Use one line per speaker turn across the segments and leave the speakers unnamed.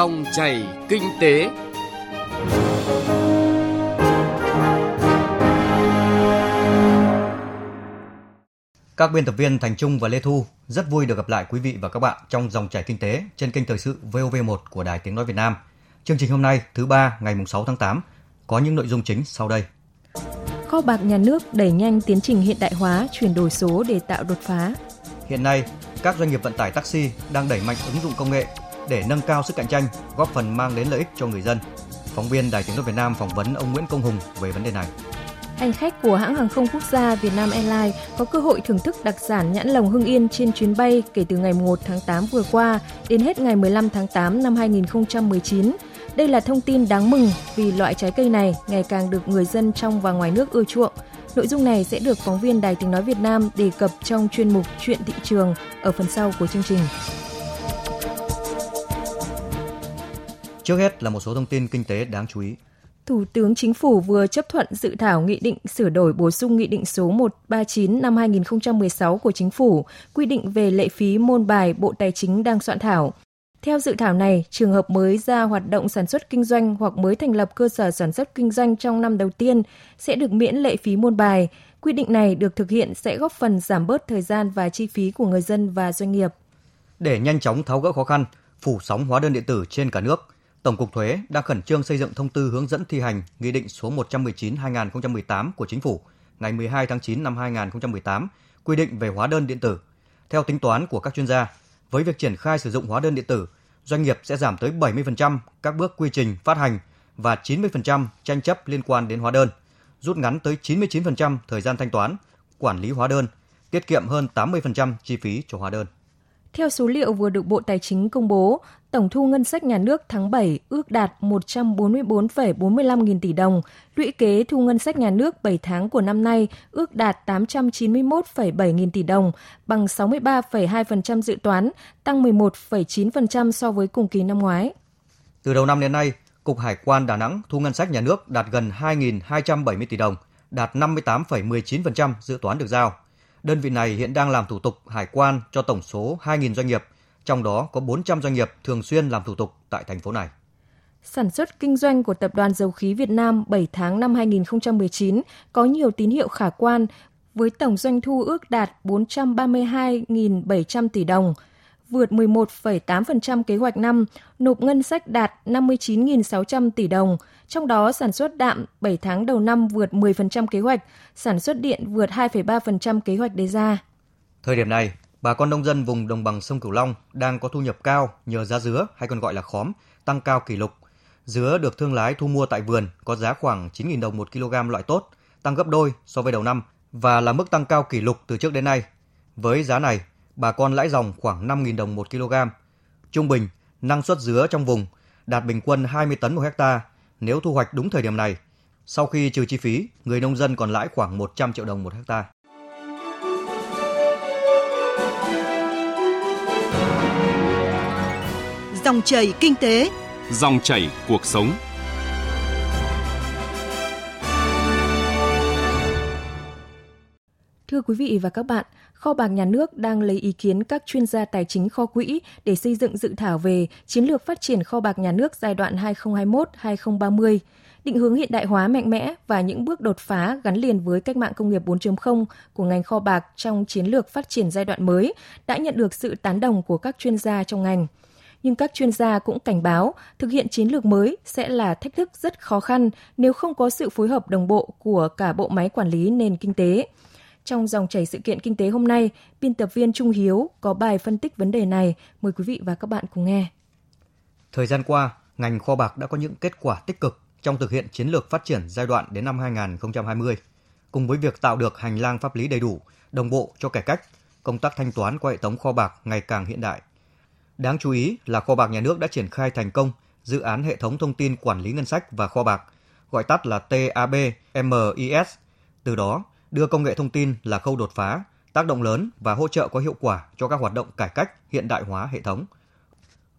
Dòng chảy kinh tế.
Các biên tập viên Thành Trung và Lê Thu rất vui được gặp lại quý vị và các bạn trong dòng chảy kinh tế trên kênh thời sự VOV1 của Đài Tiếng nói Việt Nam. Chương trình hôm nay thứ ba ngày 6 tháng 8 có những nội dung chính sau đây.
Kho bạc nhà nước đẩy nhanh tiến trình hiện đại hóa, chuyển đổi số để tạo đột phá.
Hiện nay, các doanh nghiệp vận tải taxi đang đẩy mạnh ứng dụng công nghệ để nâng cao sức cạnh tranh, góp phần mang đến lợi ích cho người dân. Phóng viên Đài Tiếng nói Việt Nam phỏng vấn ông Nguyễn Công Hùng về vấn đề này.
Hành khách của hãng hàng không quốc gia Việt Nam Airlines có cơ hội thưởng thức đặc sản nhãn lồng Hưng Yên trên chuyến bay kể từ ngày 1 tháng 8 vừa qua đến hết ngày 15 tháng 8 năm 2019. Đây là thông tin đáng mừng vì loại trái cây này ngày càng được người dân trong và ngoài nước ưa chuộng. Nội dung này sẽ được phóng viên Đài Tiếng Nói Việt Nam đề cập trong chuyên mục Chuyện thị trường ở phần sau của chương trình.
Trước hết là một số thông tin kinh tế đáng chú ý.
Thủ tướng Chính phủ vừa chấp thuận dự thảo nghị định sửa đổi bổ sung nghị định số 139 năm 2016 của Chính phủ quy định về lệ phí môn bài Bộ Tài chính đang soạn thảo. Theo dự thảo này, trường hợp mới ra hoạt động sản xuất kinh doanh hoặc mới thành lập cơ sở sản xuất kinh doanh trong năm đầu tiên sẽ được miễn lệ phí môn bài. Quy định này được thực hiện sẽ góp phần giảm bớt thời gian và chi phí của người dân và doanh nghiệp.
Để nhanh chóng tháo gỡ khó khăn, phủ sóng hóa đơn điện tử trên cả nước, Tổng cục Thuế đang khẩn trương xây dựng thông tư hướng dẫn thi hành Nghị định số 119/2018 của Chính phủ ngày 12 tháng 9 năm 2018 quy định về hóa đơn điện tử. Theo tính toán của các chuyên gia, với việc triển khai sử dụng hóa đơn điện tử, doanh nghiệp sẽ giảm tới 70% các bước quy trình phát hành và 90% tranh chấp liên quan đến hóa đơn, rút ngắn tới 99% thời gian thanh toán, quản lý hóa đơn, tiết kiệm hơn 80% chi phí cho hóa đơn.
Theo số liệu vừa được Bộ Tài chính công bố, tổng thu ngân sách nhà nước tháng 7 ước đạt 144,45 nghìn tỷ đồng, lũy kế thu ngân sách nhà nước 7 tháng của năm nay ước đạt 891,7 nghìn tỷ đồng, bằng 63,2% dự toán, tăng 11,9% so với cùng kỳ năm ngoái.
Từ đầu năm đến nay, Cục Hải quan Đà Nẵng thu ngân sách nhà nước đạt gần 2.270 tỷ đồng, đạt 58,19% dự toán được giao – Đơn vị này hiện đang làm thủ tục hải quan cho tổng số 2.000 doanh nghiệp, trong đó có 400 doanh nghiệp thường xuyên làm thủ tục tại thành phố này.
Sản xuất kinh doanh của Tập đoàn Dầu khí Việt Nam 7 tháng năm 2019 có nhiều tín hiệu khả quan với tổng doanh thu ước đạt 432.700 tỷ đồng, vượt 11,8% kế hoạch năm, nộp ngân sách đạt 59.600 tỷ đồng, trong đó sản xuất đạm 7 tháng đầu năm vượt 10% kế hoạch, sản xuất điện vượt 2,3% kế hoạch đề ra.
Thời điểm này, bà con nông dân vùng đồng bằng sông Cửu Long đang có thu nhập cao nhờ giá dứa hay còn gọi là khóm tăng cao kỷ lục. Dứa được thương lái thu mua tại vườn có giá khoảng 9.000 đồng một kg loại tốt, tăng gấp đôi so với đầu năm và là mức tăng cao kỷ lục từ trước đến nay. Với giá này, bà con lãi dòng khoảng 5.000 đồng một kg. Trung bình, năng suất dứa trong vùng đạt bình quân 20 tấn một hecta nếu thu hoạch đúng thời điểm này. Sau khi trừ chi phí, người nông dân còn lãi khoảng 100 triệu đồng một hecta.
Dòng chảy kinh tế,
dòng chảy cuộc sống.
Thưa quý vị và các bạn, Kho bạc nhà nước đang lấy ý kiến các chuyên gia tài chính kho quỹ để xây dựng dự thảo về chiến lược phát triển kho bạc nhà nước giai đoạn 2021-2030, định hướng hiện đại hóa mạnh mẽ và những bước đột phá gắn liền với cách mạng công nghiệp 4.0 của ngành kho bạc trong chiến lược phát triển giai đoạn mới đã nhận được sự tán đồng của các chuyên gia trong ngành nhưng các chuyên gia cũng cảnh báo thực hiện chiến lược mới sẽ là thách thức rất khó khăn nếu không có sự phối hợp đồng bộ của cả bộ máy quản lý nền kinh tế. Trong dòng chảy sự kiện kinh tế hôm nay, biên tập viên Trung Hiếu có bài phân tích vấn đề này. Mời quý vị và các bạn cùng nghe.
Thời gian qua, ngành kho bạc đã có những kết quả tích cực trong thực hiện chiến lược phát triển giai đoạn đến năm 2020. Cùng với việc tạo được hành lang pháp lý đầy đủ, đồng bộ cho cải cách, công tác thanh toán qua hệ thống kho bạc ngày càng hiện đại. Đáng chú ý là kho bạc nhà nước đã triển khai thành công dự án hệ thống thông tin quản lý ngân sách và kho bạc, gọi tắt là TAB MIS. Từ đó, đưa công nghệ thông tin là khâu đột phá, tác động lớn và hỗ trợ có hiệu quả cho các hoạt động cải cách, hiện đại hóa hệ thống.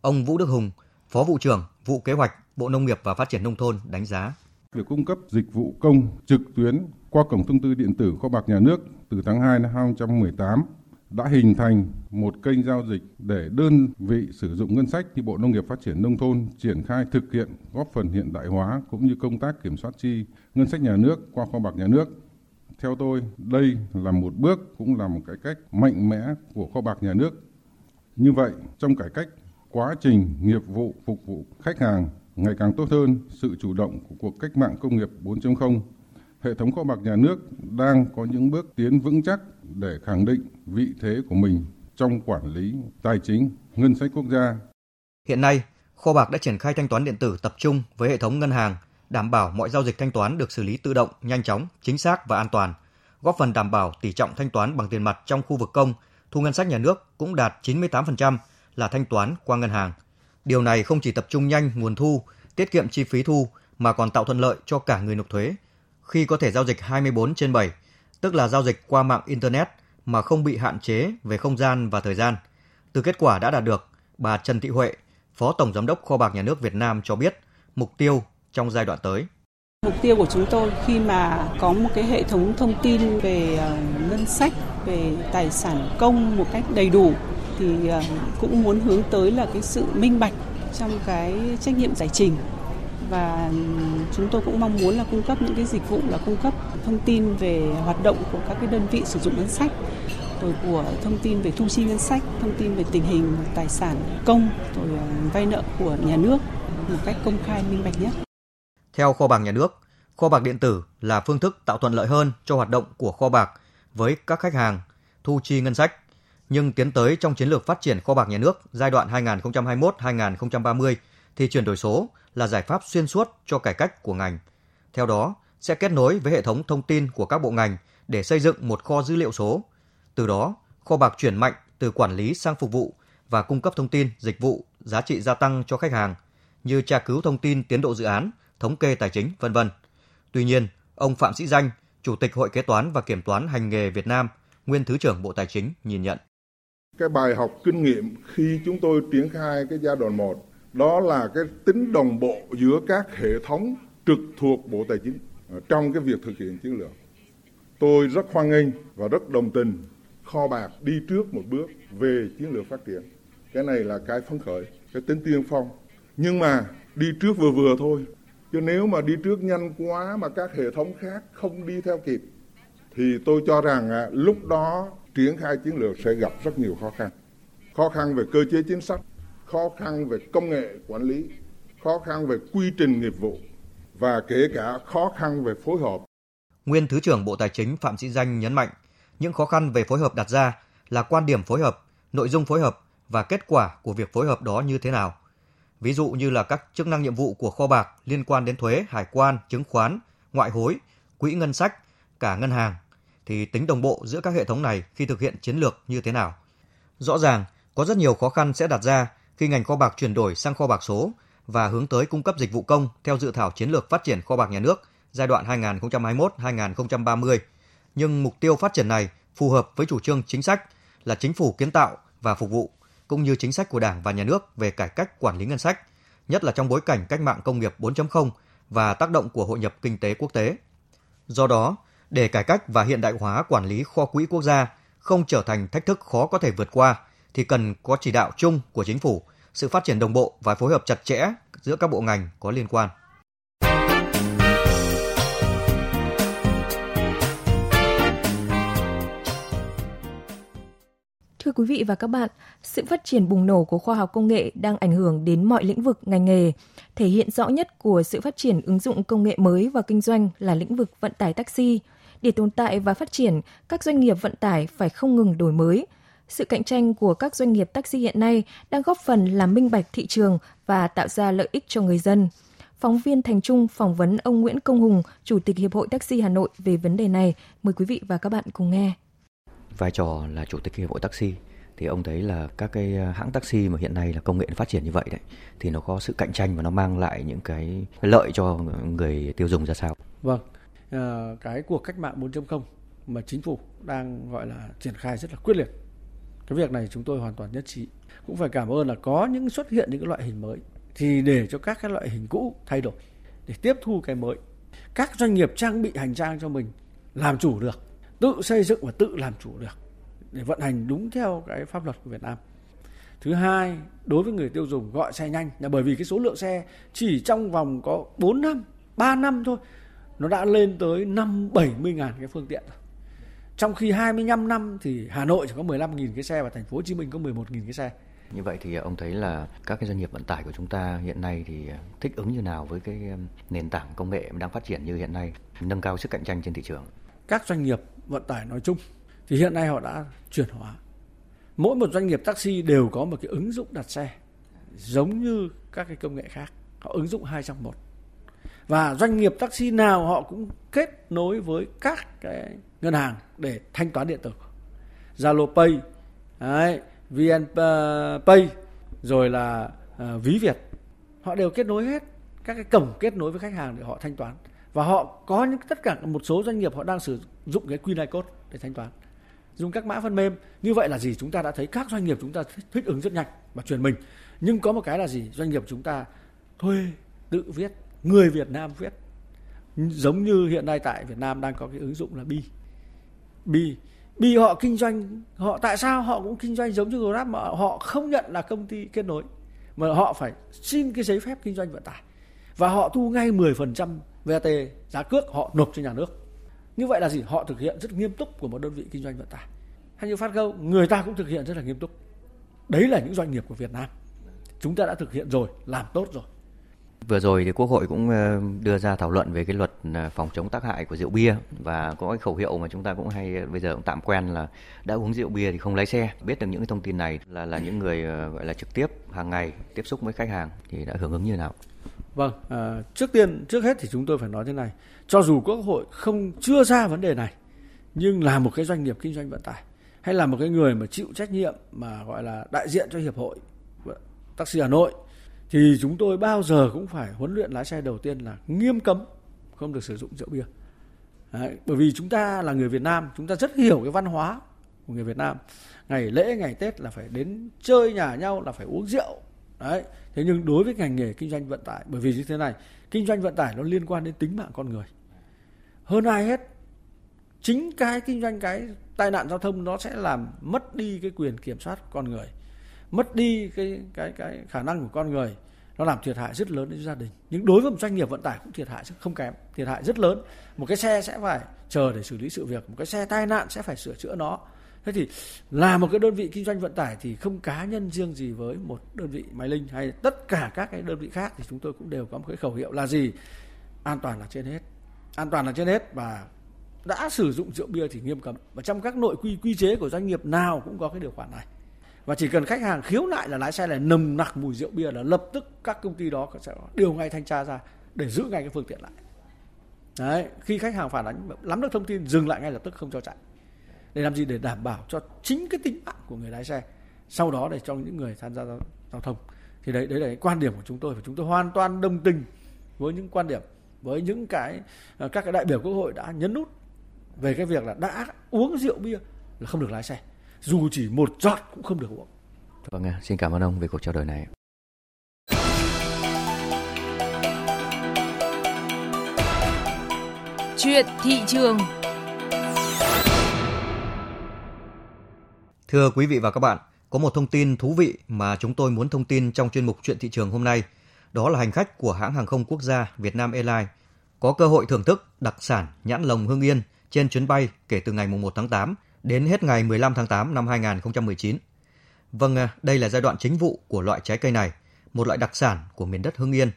Ông Vũ Đức Hùng, Phó vụ trưởng vụ kế hoạch Bộ Nông nghiệp và Phát triển nông thôn đánh giá
việc cung cấp dịch vụ công trực tuyến qua cổng thông tư điện tử kho bạc nhà nước từ tháng 2 năm 2018 đã hình thành một kênh giao dịch để đơn vị sử dụng ngân sách như Bộ Nông nghiệp Phát triển Nông thôn triển khai thực hiện góp phần hiện đại hóa cũng như công tác kiểm soát chi ngân sách nhà nước qua kho bạc nhà nước. Theo tôi, đây là một bước cũng là một cái cách mạnh mẽ của kho bạc nhà nước. Như vậy, trong cải cách quá trình nghiệp vụ phục vụ khách hàng ngày càng tốt hơn, sự chủ động của cuộc cách mạng công nghiệp 4.0 hệ thống kho bạc nhà nước đang có những bước tiến vững chắc để khẳng định vị thế của mình trong quản lý tài chính, ngân sách quốc gia.
Hiện nay, kho bạc đã triển khai thanh toán điện tử tập trung với hệ thống ngân hàng, đảm bảo mọi giao dịch thanh toán được xử lý tự động, nhanh chóng, chính xác và an toàn, góp phần đảm bảo tỷ trọng thanh toán bằng tiền mặt trong khu vực công, thu ngân sách nhà nước cũng đạt 98% là thanh toán qua ngân hàng. Điều này không chỉ tập trung nhanh nguồn thu, tiết kiệm chi phí thu mà còn tạo thuận lợi cho cả người nộp thuế khi có thể giao dịch 24 trên 7, tức là giao dịch qua mạng Internet mà không bị hạn chế về không gian và thời gian. Từ kết quả đã đạt được, bà Trần Thị Huệ, Phó Tổng Giám đốc Kho bạc Nhà nước Việt Nam cho biết mục tiêu trong giai đoạn tới.
Mục tiêu của chúng tôi khi mà có một cái hệ thống thông tin về ờ, ngân sách, về tài sản công một cách đầy đủ thì ờ, cũng muốn hướng tới là cái sự minh bạch trong cái trách nhiệm giải trình và chúng tôi cũng mong muốn là cung cấp những cái dịch vụ là cung cấp thông tin về hoạt động của các cái đơn vị sử dụng ngân sách rồi của thông tin về thu chi ngân sách, thông tin về tình hình tài sản công rồi ờ, vay nợ của nhà nước một cách công khai minh bạch nhất.
Theo kho bạc nhà nước, kho bạc điện tử là phương thức tạo thuận lợi hơn cho hoạt động của kho bạc với các khách hàng thu chi ngân sách, nhưng tiến tới trong chiến lược phát triển kho bạc nhà nước giai đoạn 2021-2030 thì chuyển đổi số là giải pháp xuyên suốt cho cải cách của ngành. Theo đó, sẽ kết nối với hệ thống thông tin của các bộ ngành để xây dựng một kho dữ liệu số. Từ đó, kho bạc chuyển mạnh từ quản lý sang phục vụ và cung cấp thông tin, dịch vụ, giá trị gia tăng cho khách hàng như tra cứu thông tin tiến độ dự án, thống kê tài chính, vân vân. Tuy nhiên, ông Phạm Sĩ Danh, Chủ tịch Hội Kế toán và Kiểm toán Hành nghề Việt Nam, nguyên Thứ trưởng Bộ Tài chính nhìn nhận.
Cái bài học kinh nghiệm khi chúng tôi triển khai cái giai đoạn 1 đó là cái tính đồng bộ giữa các hệ thống trực thuộc Bộ Tài chính trong cái việc thực hiện chiến lược. Tôi rất hoan nghênh và rất đồng tình kho bạc đi trước một bước về chiến lược phát triển. Cái này là cái phấn khởi, cái tính tiên phong. Nhưng mà đi trước vừa vừa thôi. Chứ nếu mà đi trước nhanh quá mà các hệ thống khác không đi theo kịp thì tôi cho rằng à, lúc đó triển khai chiến lược sẽ gặp rất nhiều khó khăn. Khó khăn về cơ chế chính sách, khó khăn về công nghệ quản lý, khó khăn về quy trình nghiệp vụ và kể cả khó khăn về phối hợp.
Nguyên Thứ trưởng Bộ Tài chính Phạm Sĩ Danh nhấn mạnh, những khó khăn về phối hợp đặt ra là quan điểm phối hợp, nội dung phối hợp và kết quả của việc phối hợp đó như thế nào. Ví dụ như là các chức năng nhiệm vụ của kho bạc liên quan đến thuế, hải quan, chứng khoán, ngoại hối, quỹ ngân sách, cả ngân hàng thì tính đồng bộ giữa các hệ thống này khi thực hiện chiến lược như thế nào. Rõ ràng, có rất nhiều khó khăn sẽ đặt ra khi ngành kho bạc chuyển đổi sang kho bạc số và hướng tới cung cấp dịch vụ công theo dự thảo chiến lược phát triển kho bạc nhà nước giai đoạn 2021-2030. Nhưng mục tiêu phát triển này phù hợp với chủ trương chính sách là chính phủ kiến tạo và phục vụ cũng như chính sách của Đảng và nhà nước về cải cách quản lý ngân sách, nhất là trong bối cảnh cách mạng công nghiệp 4.0 và tác động của hội nhập kinh tế quốc tế. Do đó, để cải cách và hiện đại hóa quản lý kho quỹ quốc gia không trở thành thách thức khó có thể vượt qua thì cần có chỉ đạo chung của chính phủ, sự phát triển đồng bộ và phối hợp chặt chẽ giữa các bộ ngành có liên quan.
Thưa quý vị và các bạn, sự phát triển bùng nổ của khoa học công nghệ đang ảnh hưởng đến mọi lĩnh vực ngành nghề. Thể hiện rõ nhất của sự phát triển ứng dụng công nghệ mới vào kinh doanh là lĩnh vực vận tải taxi. Để tồn tại và phát triển, các doanh nghiệp vận tải phải không ngừng đổi mới. Sự cạnh tranh của các doanh nghiệp taxi hiện nay đang góp phần làm minh bạch thị trường và tạo ra lợi ích cho người dân. Phóng viên Thành Trung phỏng vấn ông Nguyễn Công Hùng, Chủ tịch Hiệp hội Taxi Hà Nội về vấn đề này. Mời quý vị và các bạn cùng nghe
vai trò là chủ tịch hiệp hội taxi thì ông thấy là các cái à, hãng taxi mà hiện nay là công nghệ phát triển như vậy đấy thì nó có sự cạnh tranh và nó mang lại những cái lợi cho người tiêu dùng ra sao?
Vâng, à, cái cuộc cách mạng 4.0 mà chính phủ đang gọi là triển khai rất là quyết liệt. Cái việc này chúng tôi hoàn toàn nhất trí. Cũng phải cảm ơn là có những xuất hiện những cái loại hình mới thì để cho các cái loại hình cũ thay đổi để tiếp thu cái mới. Các doanh nghiệp trang bị hành trang cho mình làm chủ được tự xây dựng và tự làm chủ được để vận hành đúng theo cái pháp luật của Việt Nam. Thứ hai, đối với người tiêu dùng gọi xe nhanh là bởi vì cái số lượng xe chỉ trong vòng có 4 năm, 3 năm thôi nó đã lên tới 5 70 ngàn cái phương tiện Trong khi 25 năm thì Hà Nội chỉ có 15 nghìn cái xe và thành phố Hồ Chí Minh có 11 nghìn cái xe.
Như vậy thì ông thấy là các cái doanh nghiệp vận tải của chúng ta hiện nay thì thích ứng như nào với cái um, nền tảng công nghệ đang phát triển như hiện nay, nâng cao sức cạnh tranh trên thị trường?
Các doanh nghiệp vận tải nói chung thì hiện nay họ đã chuyển hóa. Mỗi một doanh nghiệp taxi đều có một cái ứng dụng đặt xe giống như các cái công nghệ khác. Họ ứng dụng hai trong một. Và doanh nghiệp taxi nào họ cũng kết nối với các cái ngân hàng để thanh toán điện tử. Zalo Pay, đấy, VNPay, ờ, rồi là uh, ví Việt. Họ đều kết nối hết các cái cổng kết nối với khách hàng để họ thanh toán. Và họ có những, tất cả một số doanh nghiệp họ đang sử dụng cái QR code để thanh toán. Dùng các mã phần mềm, như vậy là gì? Chúng ta đã thấy các doanh nghiệp chúng ta thích ứng rất nhanh và chuyển mình. Nhưng có một cái là gì? Doanh nghiệp chúng ta thuê, tự viết, người Việt Nam viết. Giống như hiện nay tại Việt Nam đang có cái ứng dụng là Bi. Bi Bi họ kinh doanh, họ tại sao họ cũng kinh doanh giống như Grab mà họ không nhận là công ty kết nối, mà họ phải xin cái giấy phép kinh doanh vận tải. Và họ thu ngay 10% VAT giá cước họ nộp cho nhà nước. Như vậy là gì? Họ thực hiện rất nghiêm túc của một đơn vị kinh doanh vận tải. Hay như phát go người ta cũng thực hiện rất là nghiêm túc. Đấy là những doanh nghiệp của Việt Nam. Chúng ta đã thực hiện rồi, làm tốt rồi.
Vừa rồi thì Quốc hội cũng ờ, đưa ra thảo luận về cái luật ờ, phòng chống tác hại của rượu bia và có cái khẩu hiệu mà chúng ta cũng hay ờ, bây giờ cũng tạm quen là đã uống rượu bia thì không lái xe. Biết được những cái thông tin này là là những người gọi là trực tiếp, hàng ngày tiếp xúc với khách hàng thì đã hưởng ứng như nào?
Vâng, à, trước tiên trước hết thì chúng tôi phải nói thế này, cho dù Quốc hội không chưa ra vấn đề này nhưng là một cái doanh nghiệp kinh doanh vận tải hay là một cái người mà chịu trách nhiệm mà gọi là đại diện cho hiệp hội taxi Hà Nội thì chúng tôi bao giờ cũng phải huấn luyện lái xe đầu tiên là nghiêm cấm không được sử dụng rượu bia. Đấy, bởi vì chúng ta là người Việt Nam, chúng ta rất hiểu cái văn hóa của người Việt Nam. Ngày lễ, ngày Tết là phải đến chơi nhà nhau là phải uống rượu. Đấy. Thế nhưng đối với ngành nghề kinh doanh vận tải bởi vì như thế này, kinh doanh vận tải nó liên quan đến tính mạng con người. Hơn ai hết, chính cái kinh doanh cái tai nạn giao thông nó sẽ làm mất đi cái quyền kiểm soát con người mất đi cái cái cái khả năng của con người nó làm thiệt hại rất lớn đến gia đình nhưng đối với một doanh nghiệp vận tải cũng thiệt hại không kém thiệt hại rất lớn một cái xe sẽ phải chờ để xử lý sự việc một cái xe tai nạn sẽ phải sửa chữa nó thế thì là một cái đơn vị kinh doanh vận tải thì không cá nhân riêng gì với một đơn vị máy linh hay tất cả các cái đơn vị khác thì chúng tôi cũng đều có một cái khẩu hiệu là gì? An toàn là trên hết. An toàn là trên hết và đã sử dụng rượu bia thì nghiêm cấm. Và trong các nội quy quy chế của doanh nghiệp nào cũng có cái điều khoản này. Và chỉ cần khách hàng khiếu nại là lái xe này nồng nặc mùi rượu bia là lập tức các công ty đó sẽ điều ngay thanh tra ra để giữ ngay cái phương tiện lại. Đấy, khi khách hàng phản ánh nắm được thông tin, dừng lại ngay lập tức, không cho chạy để làm gì? Để đảm bảo cho chính cái tính mạng của người lái xe. Sau đó để cho những người tham gia giao thông. Thì đấy đấy là cái quan điểm của chúng tôi. Và chúng tôi hoàn toàn đồng tình với những quan điểm với những cái ờ, các cái đại biểu quốc hội đã nhấn nút về cái việc là đã uống rượu bia là không được lái xe. Dù chỉ một giọt cũng không được uống.
Vâng, xin cảm ơn ông về cuộc trao đổi này.
Chuyện thị trường
Thưa quý vị và các bạn, có một thông tin thú vị mà chúng tôi muốn thông tin trong chuyên mục Chuyện thị trường hôm nay. Đó là hành khách của hãng hàng không quốc gia Vietnam Airlines có cơ hội thưởng thức đặc sản nhãn lồng Hưng Yên trên chuyến bay kể từ ngày 1 tháng 8 đến hết ngày 15 tháng 8 năm 2019. Vâng, à, đây là giai đoạn chính vụ của loại trái cây này, một loại đặc sản của miền đất Hưng Yên.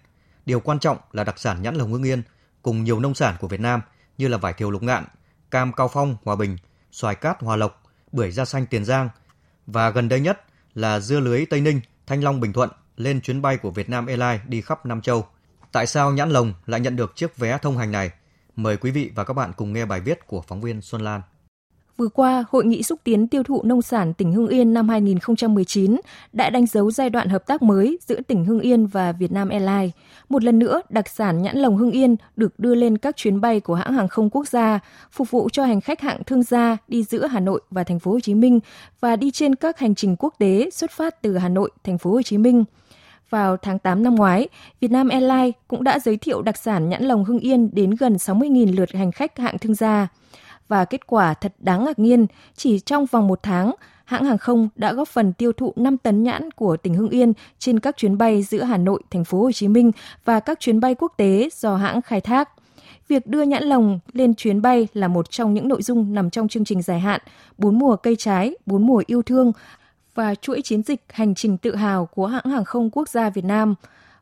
Điều quan trọng là đặc sản nhãn lồng Hưng Yên cùng nhiều nông sản của Việt Nam như là vải thiều lục ngạn, cam cao phong Hòa Bình, xoài cát Hòa Lộc, bưởi da xanh Tiền Giang và gần đây nhất là dưa lưới Tây Ninh, Thanh Long Bình Thuận lên chuyến bay của Vietnam Airlines đi khắp Nam Châu. Tại sao nhãn lồng lại nhận được chiếc vé thông hành này? Mời quý vị và các bạn cùng nghe bài viết của phóng viên Xuân Lan.
Vừa qua, Hội nghị xúc tiến tiêu thụ nông sản tỉnh Hưng Yên năm 2019 đã đánh dấu giai đoạn hợp tác mới giữa tỉnh Hưng Yên và Vietnam Airlines. Một lần nữa, đặc sản nhãn lồng Hưng Yên được đưa lên các chuyến bay của hãng hàng không quốc gia, phục vụ cho hành khách hạng thương gia đi giữa Hà Nội và thành phố Hồ Chí Minh và đi trên các hành trình quốc tế xuất phát từ Hà Nội, thành phố Hồ Chí Minh. Vào tháng 8 năm ngoái, Vietnam Airlines cũng đã giới thiệu đặc sản nhãn lồng Hưng Yên đến gần 60.000 lượt hành khách hạng thương gia và kết quả thật đáng ngạc nhiên, chỉ trong vòng một tháng, hãng hàng không đã góp phần tiêu thụ 5 tấn nhãn của tỉnh Hưng Yên trên các chuyến bay giữa Hà Nội, thành phố Hồ Chí Minh và các chuyến bay quốc tế do hãng khai thác. Việc đưa nhãn lồng lên chuyến bay là một trong những nội dung nằm trong chương trình dài hạn Bốn mùa cây trái, bốn mùa yêu thương và chuỗi chiến dịch hành trình tự hào của hãng hàng không quốc gia Việt Nam.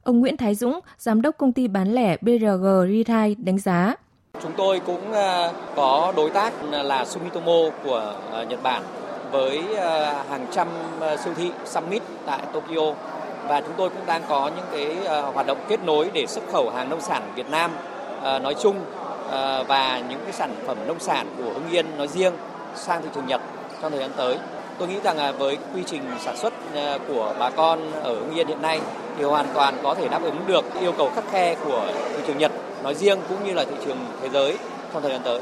Ông Nguyễn Thái Dũng, giám đốc công ty bán lẻ BRG Retail đánh giá.
Chúng tôi cũng ờ, có đối tác là Sumitomo của ờ, Nhật Bản với ờ, hàng trăm siêu thị, Summit tại Tokyo và chúng tôi cũng đang có những cái hoạt động kết nối để xuất khẩu hàng nông sản Việt Nam nói chung và những cái sản phẩm nông sản của Hưng Yên nói riêng sang thị trường Nhật trong thời gian tới. Tôi nghĩ rằng với quy trình sản xuất của bà con ở Hưng Yên hiện nay thì hoàn toàn có thể đáp ứng được yêu cầu khắc khe của thị trường Nhật nói riêng cũng như là thị trường thế giới trong thời gian tới.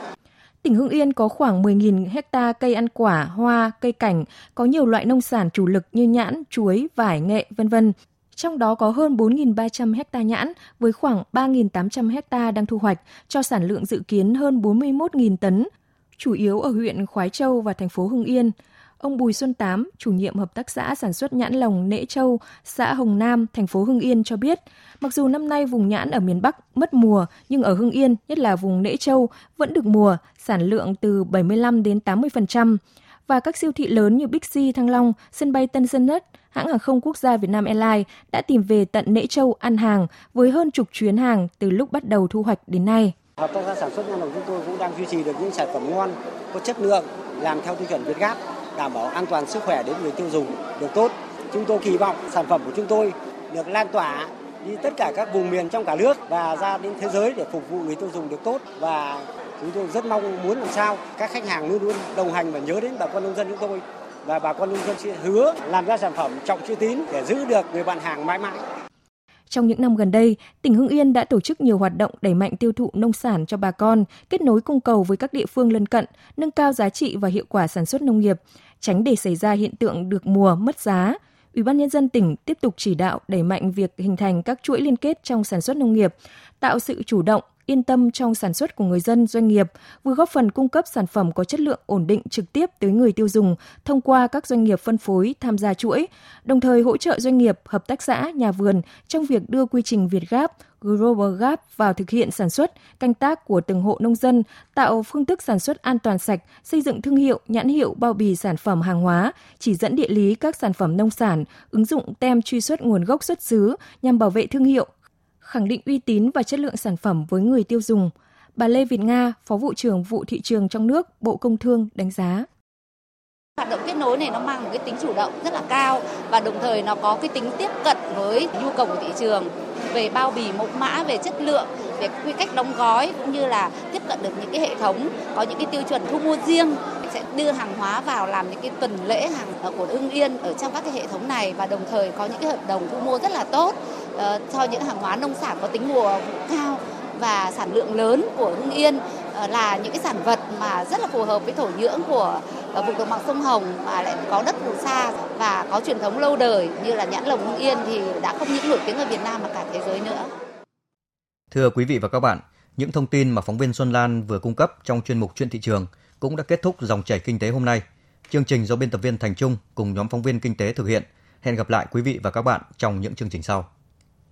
Tỉnh Hưng Yên có khoảng 10.000 hecta cây ăn quả, hoa, cây cảnh, có nhiều loại nông sản chủ lực như nhãn, chuối, vải, nghệ, vân vân. Trong đó có hơn 4.300 hecta nhãn với khoảng 3.800 hecta đang thu hoạch, cho sản lượng dự kiến hơn 41.000 tấn, chủ yếu ở huyện Khoái Châu và thành phố Hưng Yên. Ông Bùi Xuân Tám, chủ nhiệm hợp tác xã sản xuất nhãn lồng Nễ Châu, xã Hồng Nam, thành phố Hưng Yên cho biết, mặc dù năm nay vùng nhãn ở miền Bắc mất mùa, nhưng ở Hưng Yên, nhất là vùng Nễ Châu, vẫn được mùa, sản lượng từ 75 đến 80%. Và các siêu thị lớn như Bixi Thăng Long, sân bay Tân Sơn Nhất, hãng hàng không quốc gia Việt Nam Airlines đã tìm về tận Nễ Châu ăn hàng với hơn chục chuyến hàng từ lúc bắt đầu thu hoạch đến nay.
Hợp tác xã sản xuất nhãn lồng chúng tôi cũng đang duy trì được những sản phẩm ngon, có chất lượng, làm theo tiêu chuẩn Việt Gáp đảm bảo an toàn sức khỏe đến người tiêu dùng được tốt. Chúng tôi kỳ vọng sản phẩm của chúng tôi được lan tỏa đi tất cả các vùng miền trong cả nước và ra đến thế giới để phục vụ người tiêu dùng được tốt và chúng tôi rất mong muốn làm sao các khách hàng luôn luôn đồng hành và nhớ đến bà con nông dân chúng tôi và bà con nông dân sẽ hứa làm ra sản phẩm trọng chữ tín để giữ được người bạn hàng mãi mãi.
Trong những năm gần đây, tỉnh Hưng Yên đã tổ chức nhiều hoạt động đẩy mạnh tiêu thụ nông sản cho bà con, kết nối cung cầu với các địa phương lân cận, nâng cao giá trị và hiệu quả sản xuất nông nghiệp, tránh để xảy ra hiện tượng được mùa mất giá. Ủy ban nhân dân tỉnh tiếp tục chỉ đạo đẩy mạnh việc hình thành các chuỗi liên kết trong sản xuất nông nghiệp, tạo sự chủ động, yên tâm trong sản xuất của người dân doanh nghiệp, vừa góp phần cung cấp sản phẩm có chất lượng ổn định trực tiếp tới người tiêu dùng thông qua các doanh nghiệp phân phối tham gia chuỗi, đồng thời hỗ trợ doanh nghiệp, hợp tác xã, nhà vườn trong việc đưa quy trình Việt gáp Global Gap vào thực hiện sản xuất, canh tác của từng hộ nông dân, tạo phương thức sản xuất an toàn sạch, xây dựng thương hiệu, nhãn hiệu, bao bì sản phẩm hàng hóa, chỉ dẫn địa lý các sản phẩm nông sản, ứng dụng tem truy xuất nguồn gốc xuất xứ nhằm bảo vệ thương hiệu, khẳng định uy tín và chất lượng sản phẩm với người tiêu dùng. Bà Lê Việt Nga, Phó vụ trưởng vụ thị trường trong nước, Bộ Công Thương đánh giá.
Hoạt động kết nối này nó mang một cái tính chủ động rất là cao và đồng thời nó có cái tính tiếp cận với nhu cầu của thị trường về bao bì mẫu mã, về chất lượng, về quy cách đóng gói cũng như là tiếp cận được những cái hệ thống có những cái tiêu chuẩn thu mua riêng. Sẽ đưa hàng hóa vào làm những cái tuần lễ hàng của Hưng Yên ở trong các cái hệ thống này và đồng thời có những cái hợp đồng thu mua rất là tốt uh, cho những hàng hóa nông sản có tính mùa vụ cao và sản lượng lớn của Hưng Yên uh, là những cái sản vật mà rất là phù hợp với thổ nhưỡng của ờ, vùng đồng bằng sông Hồng mà lại có đất phù sa và có truyền thống lâu đời như là nhãn lồng Hưng Yên thì đã không những nổi tiếng ở Việt Nam mà cả thế giới nữa.
Thưa quý vị và các bạn, những thông tin mà phóng viên Xuân Lan vừa cung cấp trong chuyên mục chuyện thị trường cũng đã kết thúc dòng chảy kinh tế hôm nay. Chương trình do biên tập viên Thành Trung cùng nhóm phóng viên kinh tế thực hiện. Hẹn gặp lại quý vị và các bạn trong những chương trình sau.